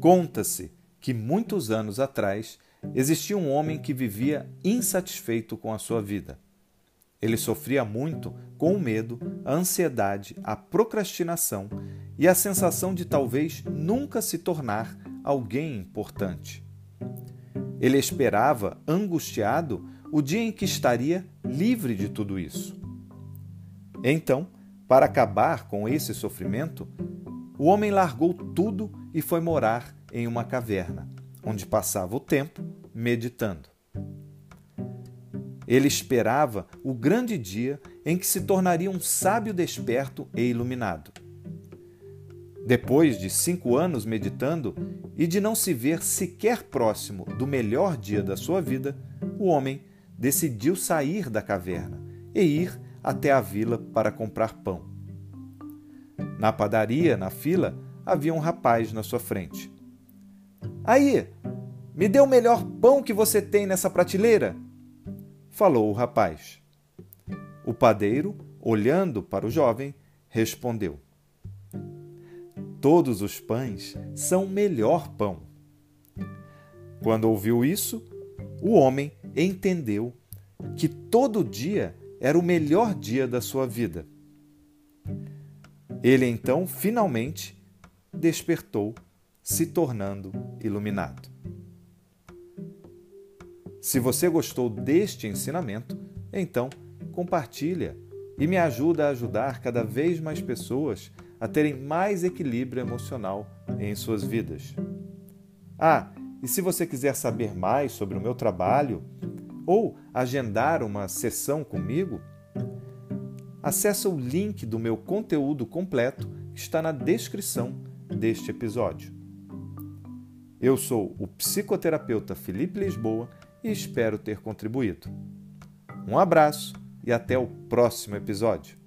Conta-se que muitos anos atrás existia um homem que vivia insatisfeito com a sua vida. Ele sofria muito com o medo, a ansiedade, a procrastinação e a sensação de talvez nunca se tornar alguém importante. Ele esperava, angustiado, o dia em que estaria livre de tudo isso. Então, para acabar com esse sofrimento, o homem largou tudo e foi morar em uma caverna, onde passava o tempo meditando. Ele esperava o grande dia em que se tornaria um sábio desperto e iluminado. Depois de cinco anos meditando e de não se ver sequer próximo do melhor dia da sua vida, o homem decidiu sair da caverna e ir até a vila para comprar pão. Na padaria, na fila, havia um rapaz na sua frente. Aí, me dê o melhor pão que você tem nessa prateleira, falou o rapaz. O padeiro, olhando para o jovem, respondeu: Todos os pães são o melhor pão. Quando ouviu isso, o homem entendeu que todo dia era o melhor dia da sua vida. Ele então finalmente despertou, se tornando iluminado. Se você gostou deste ensinamento, então compartilha e me ajuda a ajudar cada vez mais pessoas a terem mais equilíbrio emocional em suas vidas. Ah, e se você quiser saber mais sobre o meu trabalho, ou agendar uma sessão comigo, acesse o link do meu conteúdo completo que está na descrição deste episódio. Eu sou o psicoterapeuta Felipe Lisboa e espero ter contribuído. Um abraço e até o próximo episódio.